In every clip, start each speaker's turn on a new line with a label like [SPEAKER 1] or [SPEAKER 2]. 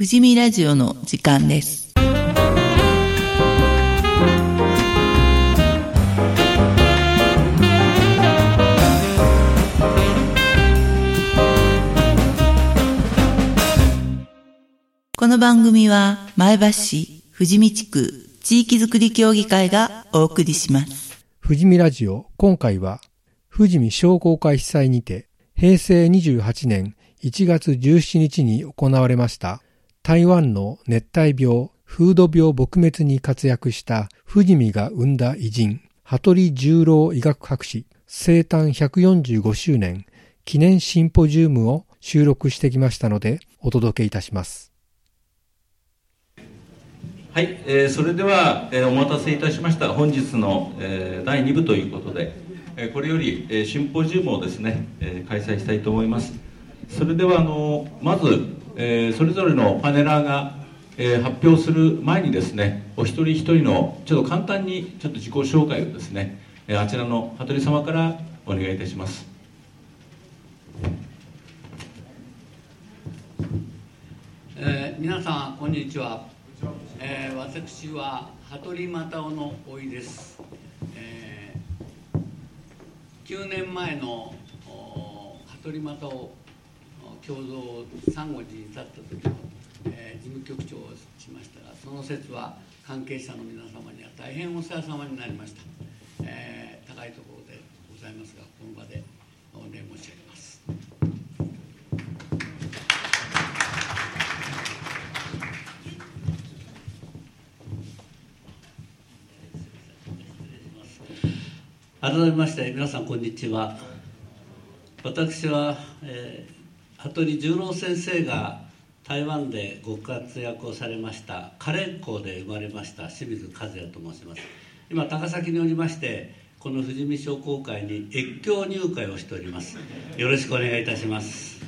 [SPEAKER 1] 富士見ラジオの時間です。この番組は前橋市富士見地区地域づくり協議会がお送りします。
[SPEAKER 2] 富士見ラジオ、今回は、富士見商工会被災にて、平成28年1月17日に行われました、台湾の熱帯病、風土病撲滅に活躍した富士見が生んだ偉人、羽鳥十郎医学博士、生誕145周年記念シンポジウムを収録してきましたので、お届けいたします。
[SPEAKER 3] はい、えーそれでは、えーお待たせいたしました本日の、えー第2部ということで、えーこれより、えーシンポジウムをですね、えー開催したいと思いますそれではあのまず、えーそれぞれのパネラーが、えー発表する前にですねお一人一人のちょっと簡単にちょっと自己紹介をですね、えーあちらの羽鳥様からお願いいたします。
[SPEAKER 4] えー皆さんこんにちは、えー私は羽鳥又夫のおいです、えー9年前の羽鳥又夫共同3号寺に立った時の、えー事務局長をしましたがその説は関係者の皆様には大変お世話様になりました、えー高いところでございますがこの場でお礼申し上げます。改めまして皆さんこんにちは。私は、えー羽鳥十郎先生が台湾でご活躍をされました花蓮校で生まれました清水和也と申します。今高崎におりましてこの富士見商工会に越境入会をしております。よろしくお願いいたします。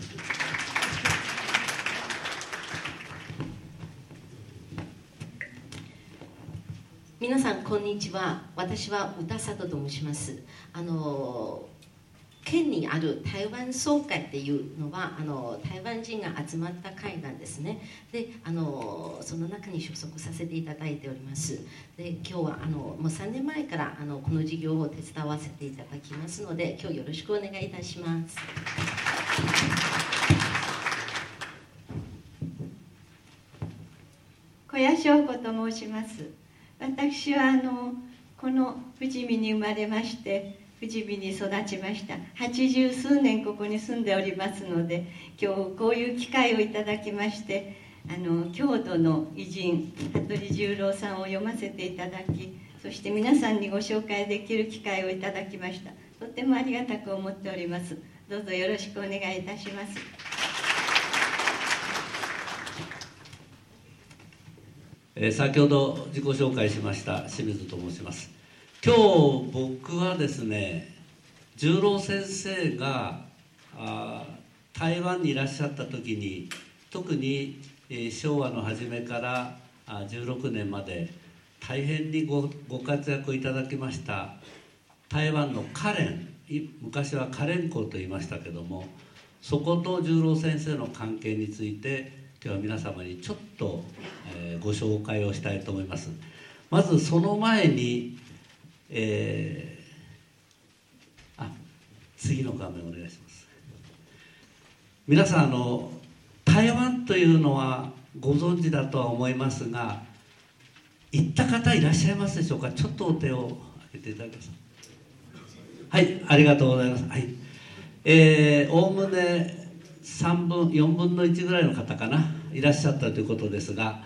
[SPEAKER 5] 皆さんこんにちは。私は歌里と申します。あの県にある台湾総会っていうのはあの台湾人が集まった会なんですね。であのその中に所属させていただいております。で今日はあのもう3年前からあのこの事業を手伝わせていただきますので今日よろしくお願いいたします。
[SPEAKER 6] 小谷翔子と申します。私はあのこの富士見に生まれまして富士見に育ちました。八十数年ここに住んでおりますので今日こういう機会をいただきましてあの郷土の偉人羽鳥十郎さんを読ませていただきそして皆さんにご紹介できる機会をいただきました。とてもありがたく思っております。どうぞよろしくお願いいたします。
[SPEAKER 4] え先ほど自己紹介しました清水と申します。今日僕はですね十郎先生があ台湾にいらっしゃった時に特に、えー昭和の初めからあ16年まで大変にごご活躍いただきました台湾のカレン昔はカレン校と言いましたけどもそこと十郎先生の関係について今日は皆様にちょっと、えーご紹介をしたいと思います。まずその前に、えーあ次の画面お願いします皆さんあの台湾というのはご存知だとは思いますが行った方いらっしゃいますでしょうか？ちょっとお手を挙げていただけますはい、ありがとうございます。はい。え、おおむね3分、4分の1ぐらいの方かな、いらっしゃったということですが、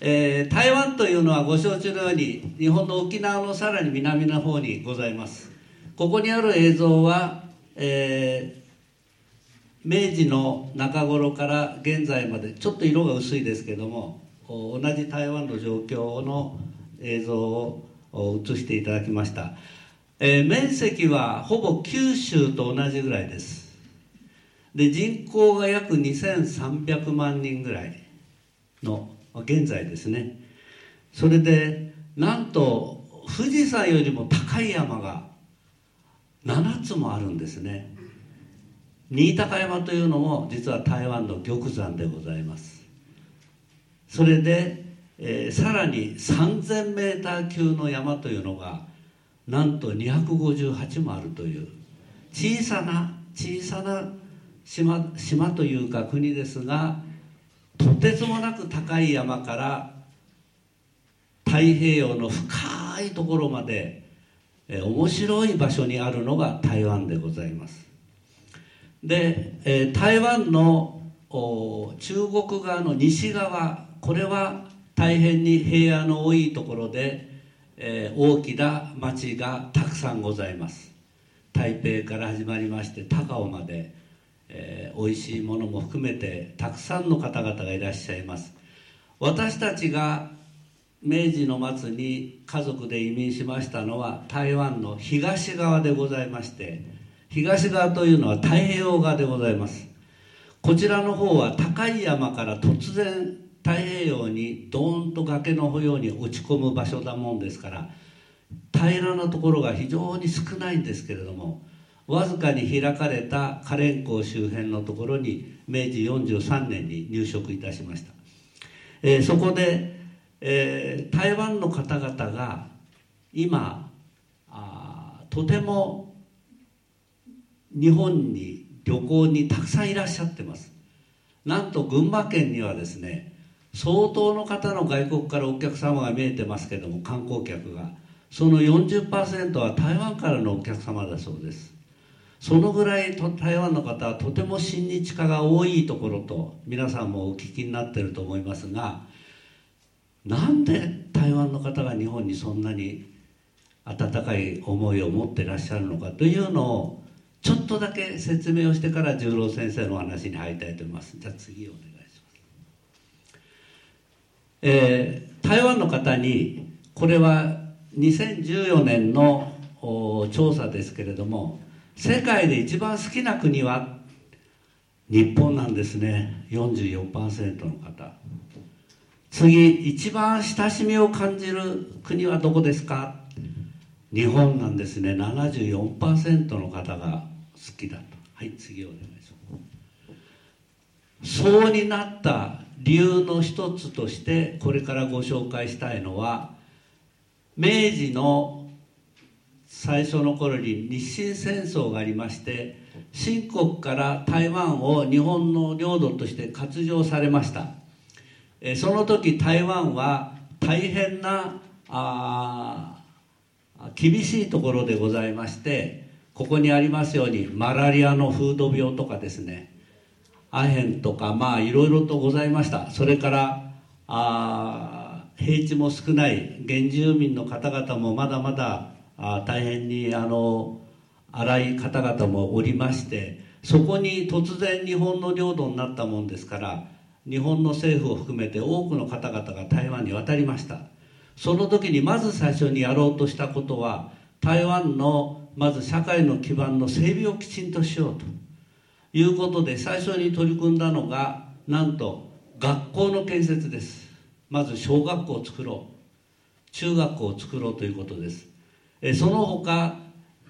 [SPEAKER 4] えー台湾というのはご承知のように、日本の沖縄のさらに南の方にございます。ここにある映像は、えー明治の中頃から現在までちょっと色が薄いですけども同じ台湾の状況の映像を映していただきました、えー面積はほぼ九州と同じぐらいですで人口が約2300万人ぐらいの現在ですね。それでなんと富士山よりも高い山が7つもあるんですね。新高山というのも実は台湾の玉山でございます。それで、えー、さらに 3000m 級の山というのがなんと258もあるという小さな小さな島島というか国ですがとてつもなく高い山から太平洋の深いところまで、えー、面白い場所にあるのが台湾でございます。で、えー、台湾の中国側の西側これは大変に平野の多いところで、えー、大きな町がたくさんございます。台北から始まりまして高尾まで、えー、美味しいものも含めてたくさんの方々がいらっしゃいます。私たちが明治の末に家族で移民しましたのは台湾の東側でございまして東側というのは太平洋側でございます。こちらの方は高い山から突然太平洋にドーンと崖のように落ち込む場所だもんですから平らなところが非常に少ないんですけれどもわずかに開かれたカレン港周辺のところに明治43年に入植いたしました、えー、そこでえー、台湾の方々が今あとても日本に旅行にたくさんいらっしゃってます。なんと群馬県にはですね相当の方の外国からお客様が見えてますけども観光客が。その40%は台湾からのお客様だそうです。そのぐらい台湾の方はとても親日家が多いところと皆さんもお聞きになってると思いますがなんで台湾の方が日本にそんなに温かい思いを持ってらっしゃるのかというのをちょっとだけ説明をしてから十郎先生のお話に入りたいと思います。じゃあ次お願いします、えー、台湾の方にこれは2014年の調査ですけれども世界で一番好きな国は？日本なんですね。44%の方。次一番親しみを感じる国はどこですか？日本なんですね。74%の方が好きだと。はい次お願いします。そうになった理由の一つとしてこれからご紹介したいのは明治の最初の頃に日清戦争がありまして清国から台湾を日本の領土として割譲されました。えその時台湾は大変なあ厳しいところでございましてここにありますようにマラリアの風土病とかですねアヘンとかまあいろいろとございました。それからあ平地も少ない原住民の方々もまだまだあ大変にあの荒い方々もおりましてそこに突然日本の領土になったもんですから日本の政府を含めて多くの方々が台湾に渡りました。その時にまず最初にやろうとしたことは台湾のまず社会の基盤の整備をきちんとしようと。いうことで最初に取り組んだのがなんと学校の建設です。まず小学校を作ろう。中学校を作ろうということです。えその他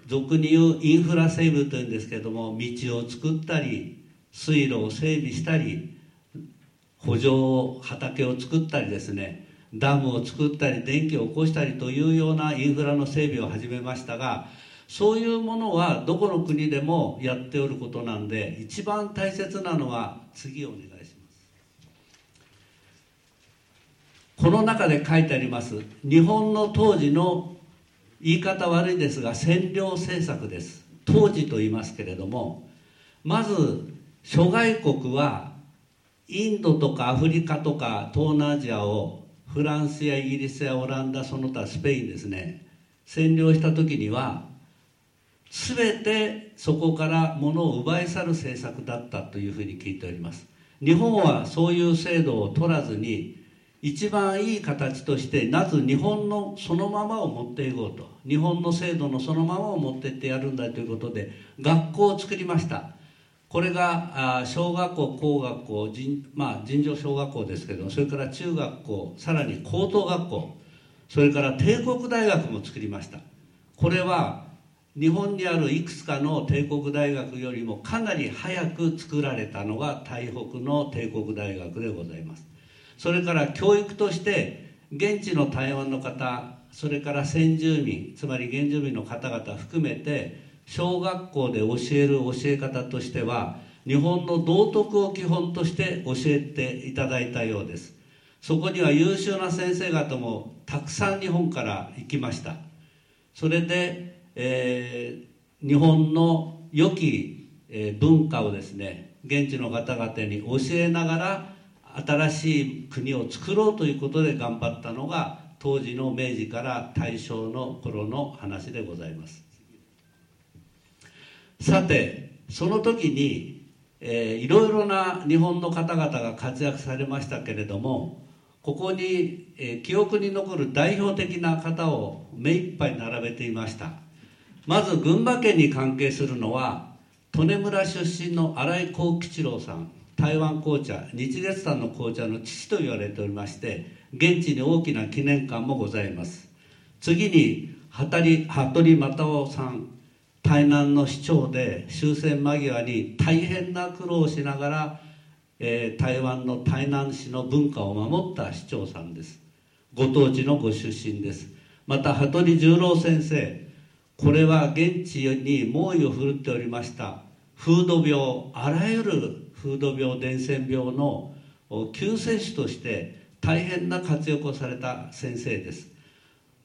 [SPEAKER 4] 俗に言うインフラ整備というんですけれども道を作ったり水路を整備したり補助畑を作ったりですねダムを作ったり電気を起こしたりというようなインフラの整備を始めましたがそういうものはどこの国でもやっておることなんで一番大切なのは次お願いします。この中で書いてあります。日本の当時の言い方悪いですが占領政策です。当時と言いますけれどもまず諸外国はインドとかアフリカとか東南アジアをフランスやイギリスやオランダその他スペインですね占領した時には全てそこから物を奪い去る政策だったというふうに聞いております。日本はそういう制度を取らずに一番いい形としてまず日本のそのままを持っていこうと。日本の制度のそのままを持ってってやるんだということで学校を作りました。これが小学校高学校尋,、まあ、尋常小学校ですけどそれから中学校さらに高等学校それから帝国大学も作りました。これは日本にあるいくつかの帝国大学よりもかなり早く作られたのが台北の帝国大学でございます。それから教育として現地の台湾の方それから先住民つまり原住民の方々含めて小学校で教える教え方としては日本の道徳を基本として教えていただいたようです。そこには優秀な先生方もたくさん日本から行きました。それで、えー、日本の良き、文化をですね現地の方々に教えながら新しい国を作ろうということで頑張ったのが当時の明治から大正の頃の話でございます。さてその時に、えー、いろいろな日本の方々が活躍されましたけれどもここに、えー、記憶に残る代表的な方を目いっぱい並べていました。まず群馬県に関係するのは利根村出身の新井幸吉郎さん。台湾紅茶日月山の紅茶の父と言われておりまして現地に大きな記念館もございます。次に羽鳥又夫さん台南の市長で終戦間際に大変な苦労をしながら、えー、台湾の台南市の文化を守った市長さんです。ご当地のご出身です。また羽鳥十郎先生これは現地に猛威を振るっておりました。風土病あらゆる風土病伝染病の救世主として大変な活躍をされた先生です。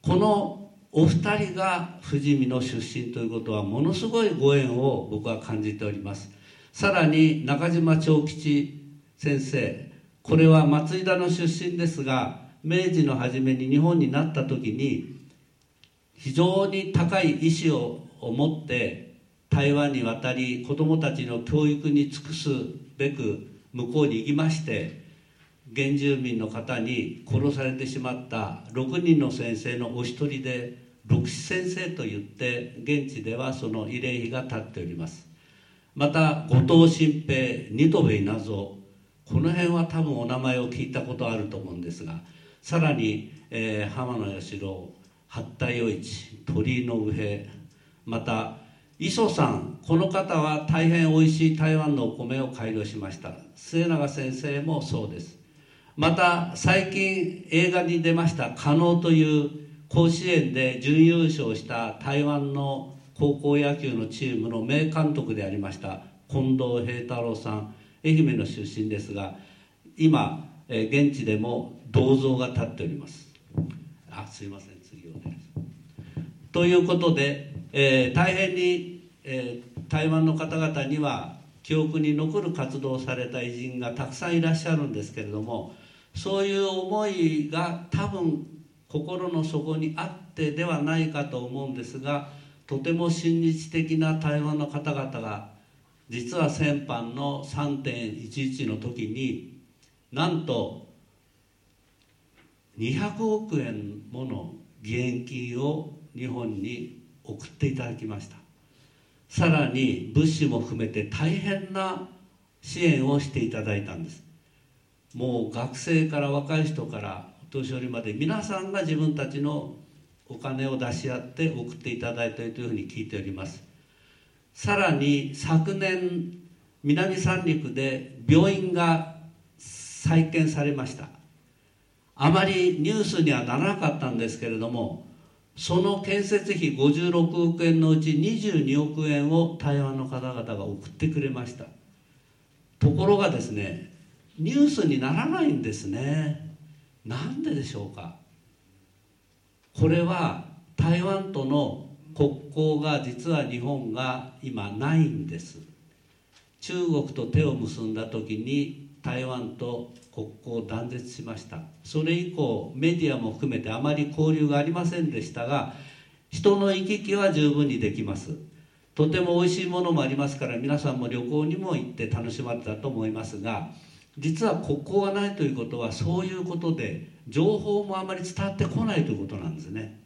[SPEAKER 4] このお二人が富士見の出身ということはものすごいご縁を僕は感じております。さらに中島長吉先生これは松井田の出身ですが明治の初めに日本になった時に非常に高い意志を持って台湾に渡り子どもたちの教育に尽くすべく向こうに行きまして原住民の方に殺されてしまった6人の先生のお一人で六子先生といって現地ではその慰霊碑が立っております。また後藤新平二戸部稲造この辺は多分お名前を聞いたことあると思うんですがさらに、えー、浜野八郎八田余一鳥居の上また磯さんこの方は大変おいしい台湾のお米を改良しました。末永先生もそうです。また最近映画に出ました「加納」という甲子園で準優勝した台湾の高校野球のチームの名監督でありました近藤平太郎さん愛媛の出身ですが今、現地でも銅像が立っております。あすいません次お願いします。ということで、えー、大変に、えー、台湾の方々には記憶に残る活動をされた偉人がたくさんいらっしゃるんですけれどもそういう思いが多分心の底にあってではないかと思うんですがとても親日的な台湾の方々が実は先般の3.11の時になんと200億円もの義援金を日本に送っていただきました。さらに物資も含めて大変な支援をしていただいたんです。もう学生から若い人からお年寄りまで皆さんが自分たちのお金を出し合って送っていただいているというふうに聞いております。さらに昨年南三陸で病院が再建されました。あまりニュースにはならなかったんですけれどもその建設費56億円のうち22億円を台湾の方々が送ってくれました。ところがですねニュースにならないんですね。なんででしょうか。これは台湾との国交が実は日本が今ないんです。中国と手を結んだ時に台湾と国交を断絶しました。それ以降メディアも含めてあまり交流がありませんでしたが人の行き来は十分にできます。とても美味しいものもありますから皆さんも旅行にも行って楽しまれたと思いますが実は国交がないということはそういうことで情報もあまり伝わってこないということなんですね。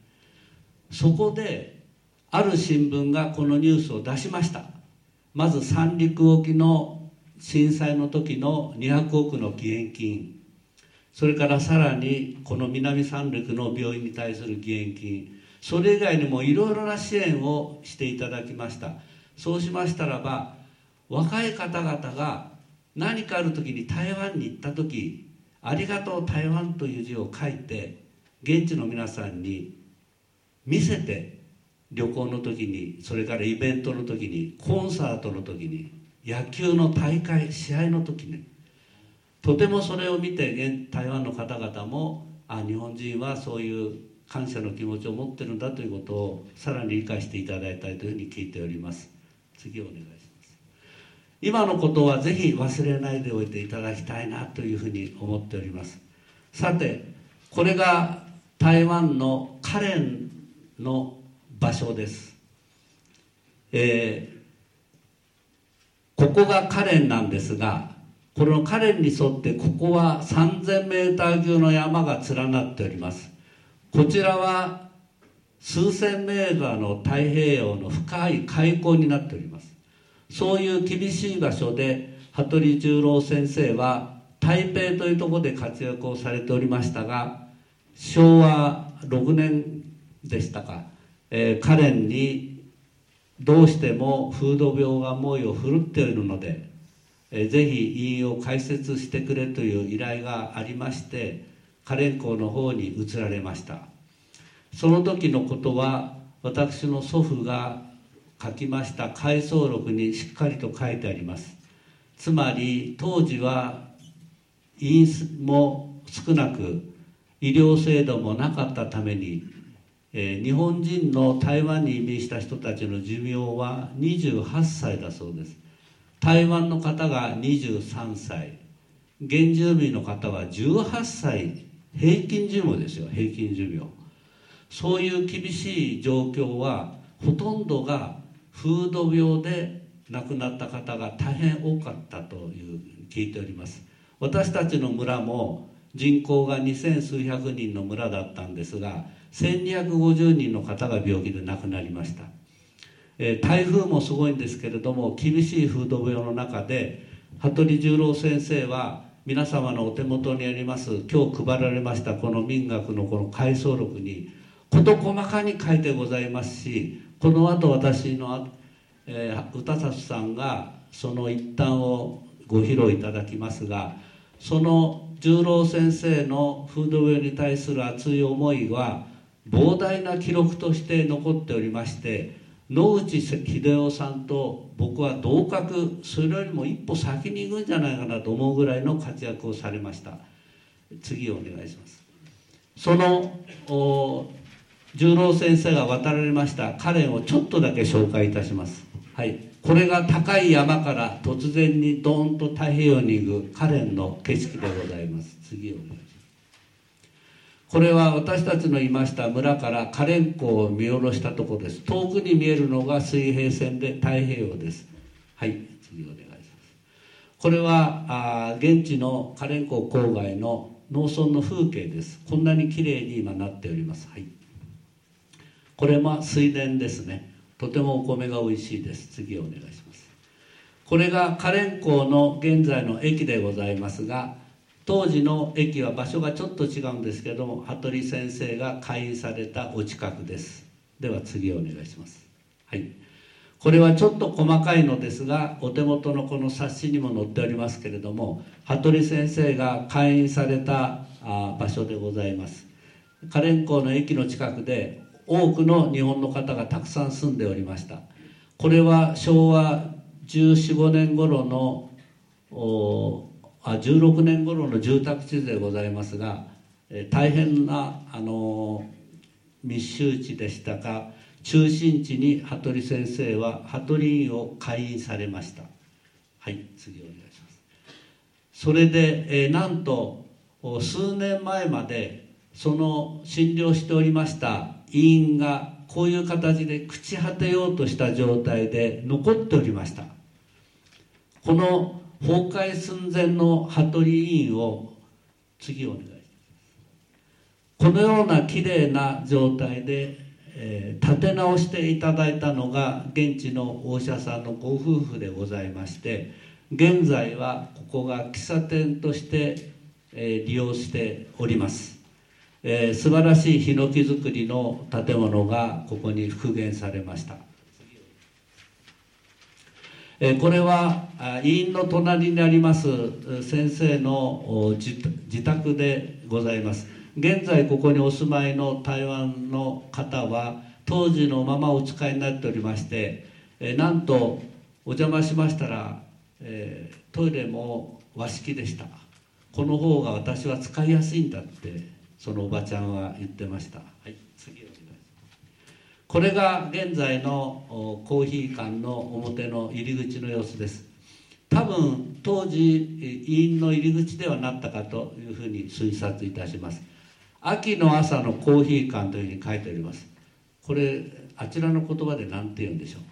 [SPEAKER 4] そこである新聞がこのニュースを出しました。まず三陸沖の震災の時の200億の義援金それからさらにこの南三陸の病院に対する義援金それ以外にもいろいろな支援をしていただきました。そうしましたらば若い方々が何かある時に台湾に行った時「ありがとう台湾」という字を書いて現地の皆さんに見せて旅行の時にそれからイベントの時にコンサートの時に野球の大会試合の時にとてもそれを見て台湾の方々もあ日本人はそういう感謝の気持ちを持ってるんだということをさらに理解していただいたいというふうに聞いております。次お願いします。今のことはぜひ忘れないでおいていただきたいなというふうに思っております。さてこれが台湾のカレンの場所です、えー、ここがカレンなんですがこのカレンに沿ってここは 3000m 級の山が連なっております。こちらは数千メーターの太平洋の深い海溝になっております。そういう厳しい場所で羽鳥十郎先生は台北というところで活躍をされておりましたが昭和6年でしたか、えー、カレンにどうしても風土病が猛威を振るっているので、えー、ぜひ委員を開設してくれという依頼がありましてカレン校の方に移られました。その時のことは私の祖父が書きました回想録にしっかりと書いてあります。つまり当時は委員も少なく医療制度もなかったためにえ、日本人の台湾に移民した人たちの寿命は28歳だそうです。台湾の方が23歳。原住民の方は18歳平均寿命ですよ平均寿命。そういう厳しい状況はほとんどが風土病で亡くなった方が大変多かったという聞いております。私たちの村も人口が二千数百人の村だったんですが1250人の方が病気で亡くなりました、えー、台風もすごいんですけれども厳しい風土病の中で羽鳥十郎先生は皆様のお手元にあります今日配られましたこの民学のこの回想録に事細かに書いてございますしこの後私の、えー、歌里さんがその一端をご披露いただきますがその十郎先生の風土病に対する熱い思いは膨大な記録として残っておりまして野口秀夫さんと僕は同格それよりも一歩先に行くんじゃないかなと思うぐらいの活躍をされました。次お願いします。その十郎先生が渡られましたカレンをちょっとだけ紹介いたします。はい。これが高い山から突然にドーンと太平洋に行くカレンの景色でございます。次お願いしますこれは私たちのいました村からカレン湖を見下ろしたところです。遠くに見えるのが水平線で太平洋です。はい次お願いします。これはあ現地のカレン湖郊外の農村の風景です。こんなに綺麗に今なっております。はい。これも水田ですね。とてもお米が美味しいです。次お願いします。これがカレン港の現在の駅でございますが当時の駅は場所がちょっと違うんですけども羽鳥先生が開院されたお近くです。では次お願いします。はい。これはちょっと細かいのですがお手元のこの冊子にも載っておりますけれども羽鳥先生が開院された場所でございます。カレン港の駅の近くで多くの日本の方がたくさん住んでおりました。これは昭和1415年頃のあ16年頃の住宅地でございますが、え大変なあの密集地でしたが中心地に羽鳥先生は羽鳥院を開院されました。はい次お願いします。それで、え、なんと数年前までその診療しておりました医院がこういう形で朽ち果てようとした状態で残っておりました。この崩壊寸前の羽鳥委員を次お願いします。このようなきれいな状態で、えー、立て直していただいたのが現地のお医者さんのご夫婦でございまして現在はここが喫茶店として、えー、利用しております、えー、素晴らしいヒノキ造りの建物がここに復元されました。えこれは委員の隣にあります先生の自宅でございます。現在ここにお住まいの台湾の方は当時のままお使いになっておりまして、えなんとお邪魔しましたら、えー、トイレも和式でした。この方が私は使いやすいんだってそのおばちゃんは言ってました。はい。次お願いします。これが現在のコーヒー館の表の入り口の様子です。多分当時委員の入り口ではなったかというふうに推察いたします。秋の朝のコーヒー館というふうに書いております。これあちらの言葉で何て言うんでしょう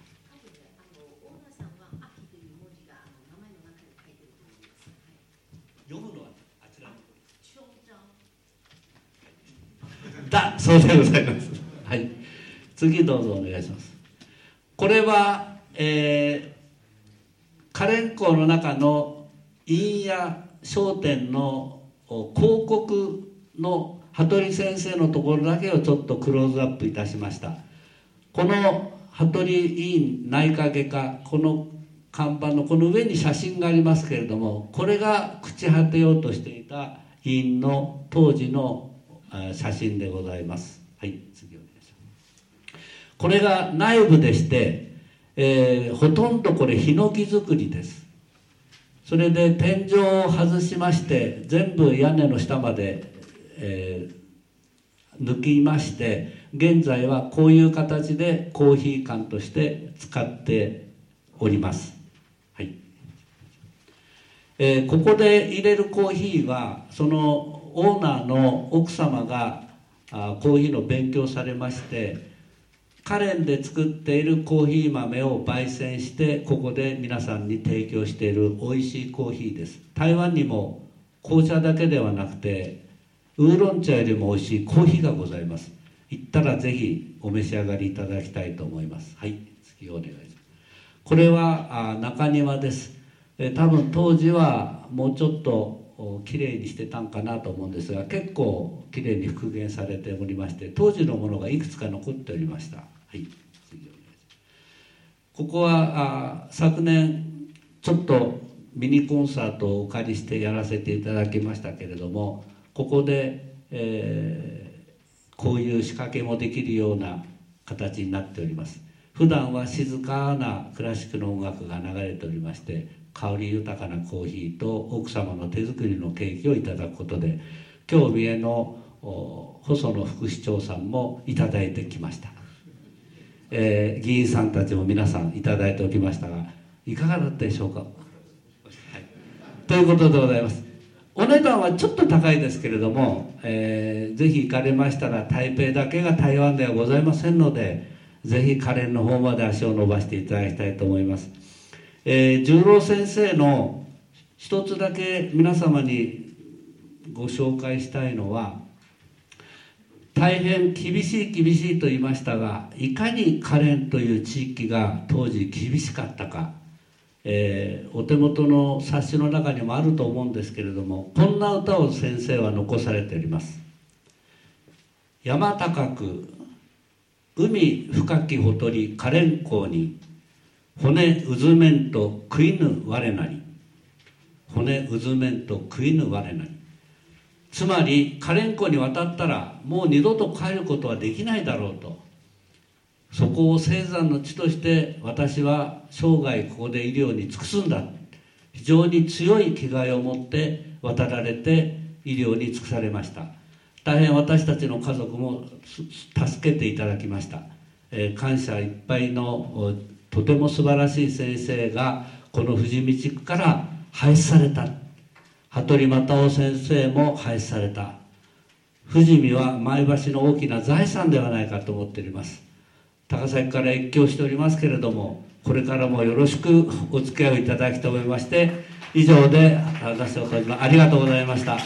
[SPEAKER 4] 読むのはあちらのだそうでございます。はい。次どうぞお願いします。これは、えー、カレン校の中の院や商店の広告の羽鳥先生のところだけをちょっとクローズアップいたしました。この羽鳥委員内科外科この看板のこの上に写真がありますけれどもこれが朽ち果てようとしていた委員の当時の写真でございます。はい次お願いします。これが内部でして、えー、ほとんどこれヒノキ造りです。それで天井を外しまして全部屋根の下までえー、抜きまして現在はこういう形でコーヒー缶として使っております、はい。えー、ここで入れるコーヒーはそのオーナーの奥様があコーヒーの勉強されましてカレンで作っているコーヒー豆を焙煎してここで皆さんに提供している美味しいコーヒーです。台湾にも紅茶だけではなくてウーロン茶よりも美味しいコーヒーがございます。行ったらぜひお召し上がりいただきたいと思います。はい次お願いします。これはあ中庭です。え多分当時はもうちょっときれいにしてたんかなと思うんですが結構きれいに復元されておりまして当時のものがいくつか残っておりました。はいここはあ昨年ちょっとミニコンサートをお借りしてやらせていただきましたけれどもここで、えー、こういう仕掛けもできるような形になっております。普段は静かなクラシックの音楽が流れておりまして香り豊かなコーヒーと奥様の手作りのケーキをいただくことで今日三重の細野副市長さんもいただいてきました、えー、議員さんたちも皆さんいただいておきましたがいかがだったでしょうか、はい、ということでございます。お値段はちょっと高いですけれども、えー、ぜひ行かれましたら台北だけが台湾ではございませんのでぜひカレンの方まで足を伸ばしていただきたいと思います、えー、十郎先生の一つだけ皆様にご紹介したいのは大変厳しい厳しいと言いましたがいかにカレンという地域が当時厳しかったかえー、お手元の冊子の中にもあると思うんですけれどもこんな歌を先生は残されております「山高く海深きほとり可憐港に骨うずめんと食いぬ我なり。骨うずめんと食いぬ我なり」つまり可憐湖に渡ったらもう二度と帰ることはできないだろうと。そこを生産の地として私は生涯ここで医療に尽くすんだ。非常に強い気概を持って渡られて医療に尽くされました。大変私たちの家族も助けていただきました、えー、感謝いっぱいのとても素晴らしい先生がこの富士見地区から廃止された。羽鳥又夫先生も廃止された。富士見は前橋の大きな財産ではないかと思っております。高崎から越境しておりますけれどもこれからもよろしくお付き合いをいただきと思いまして以上で私を閉じます。ありがとうございました。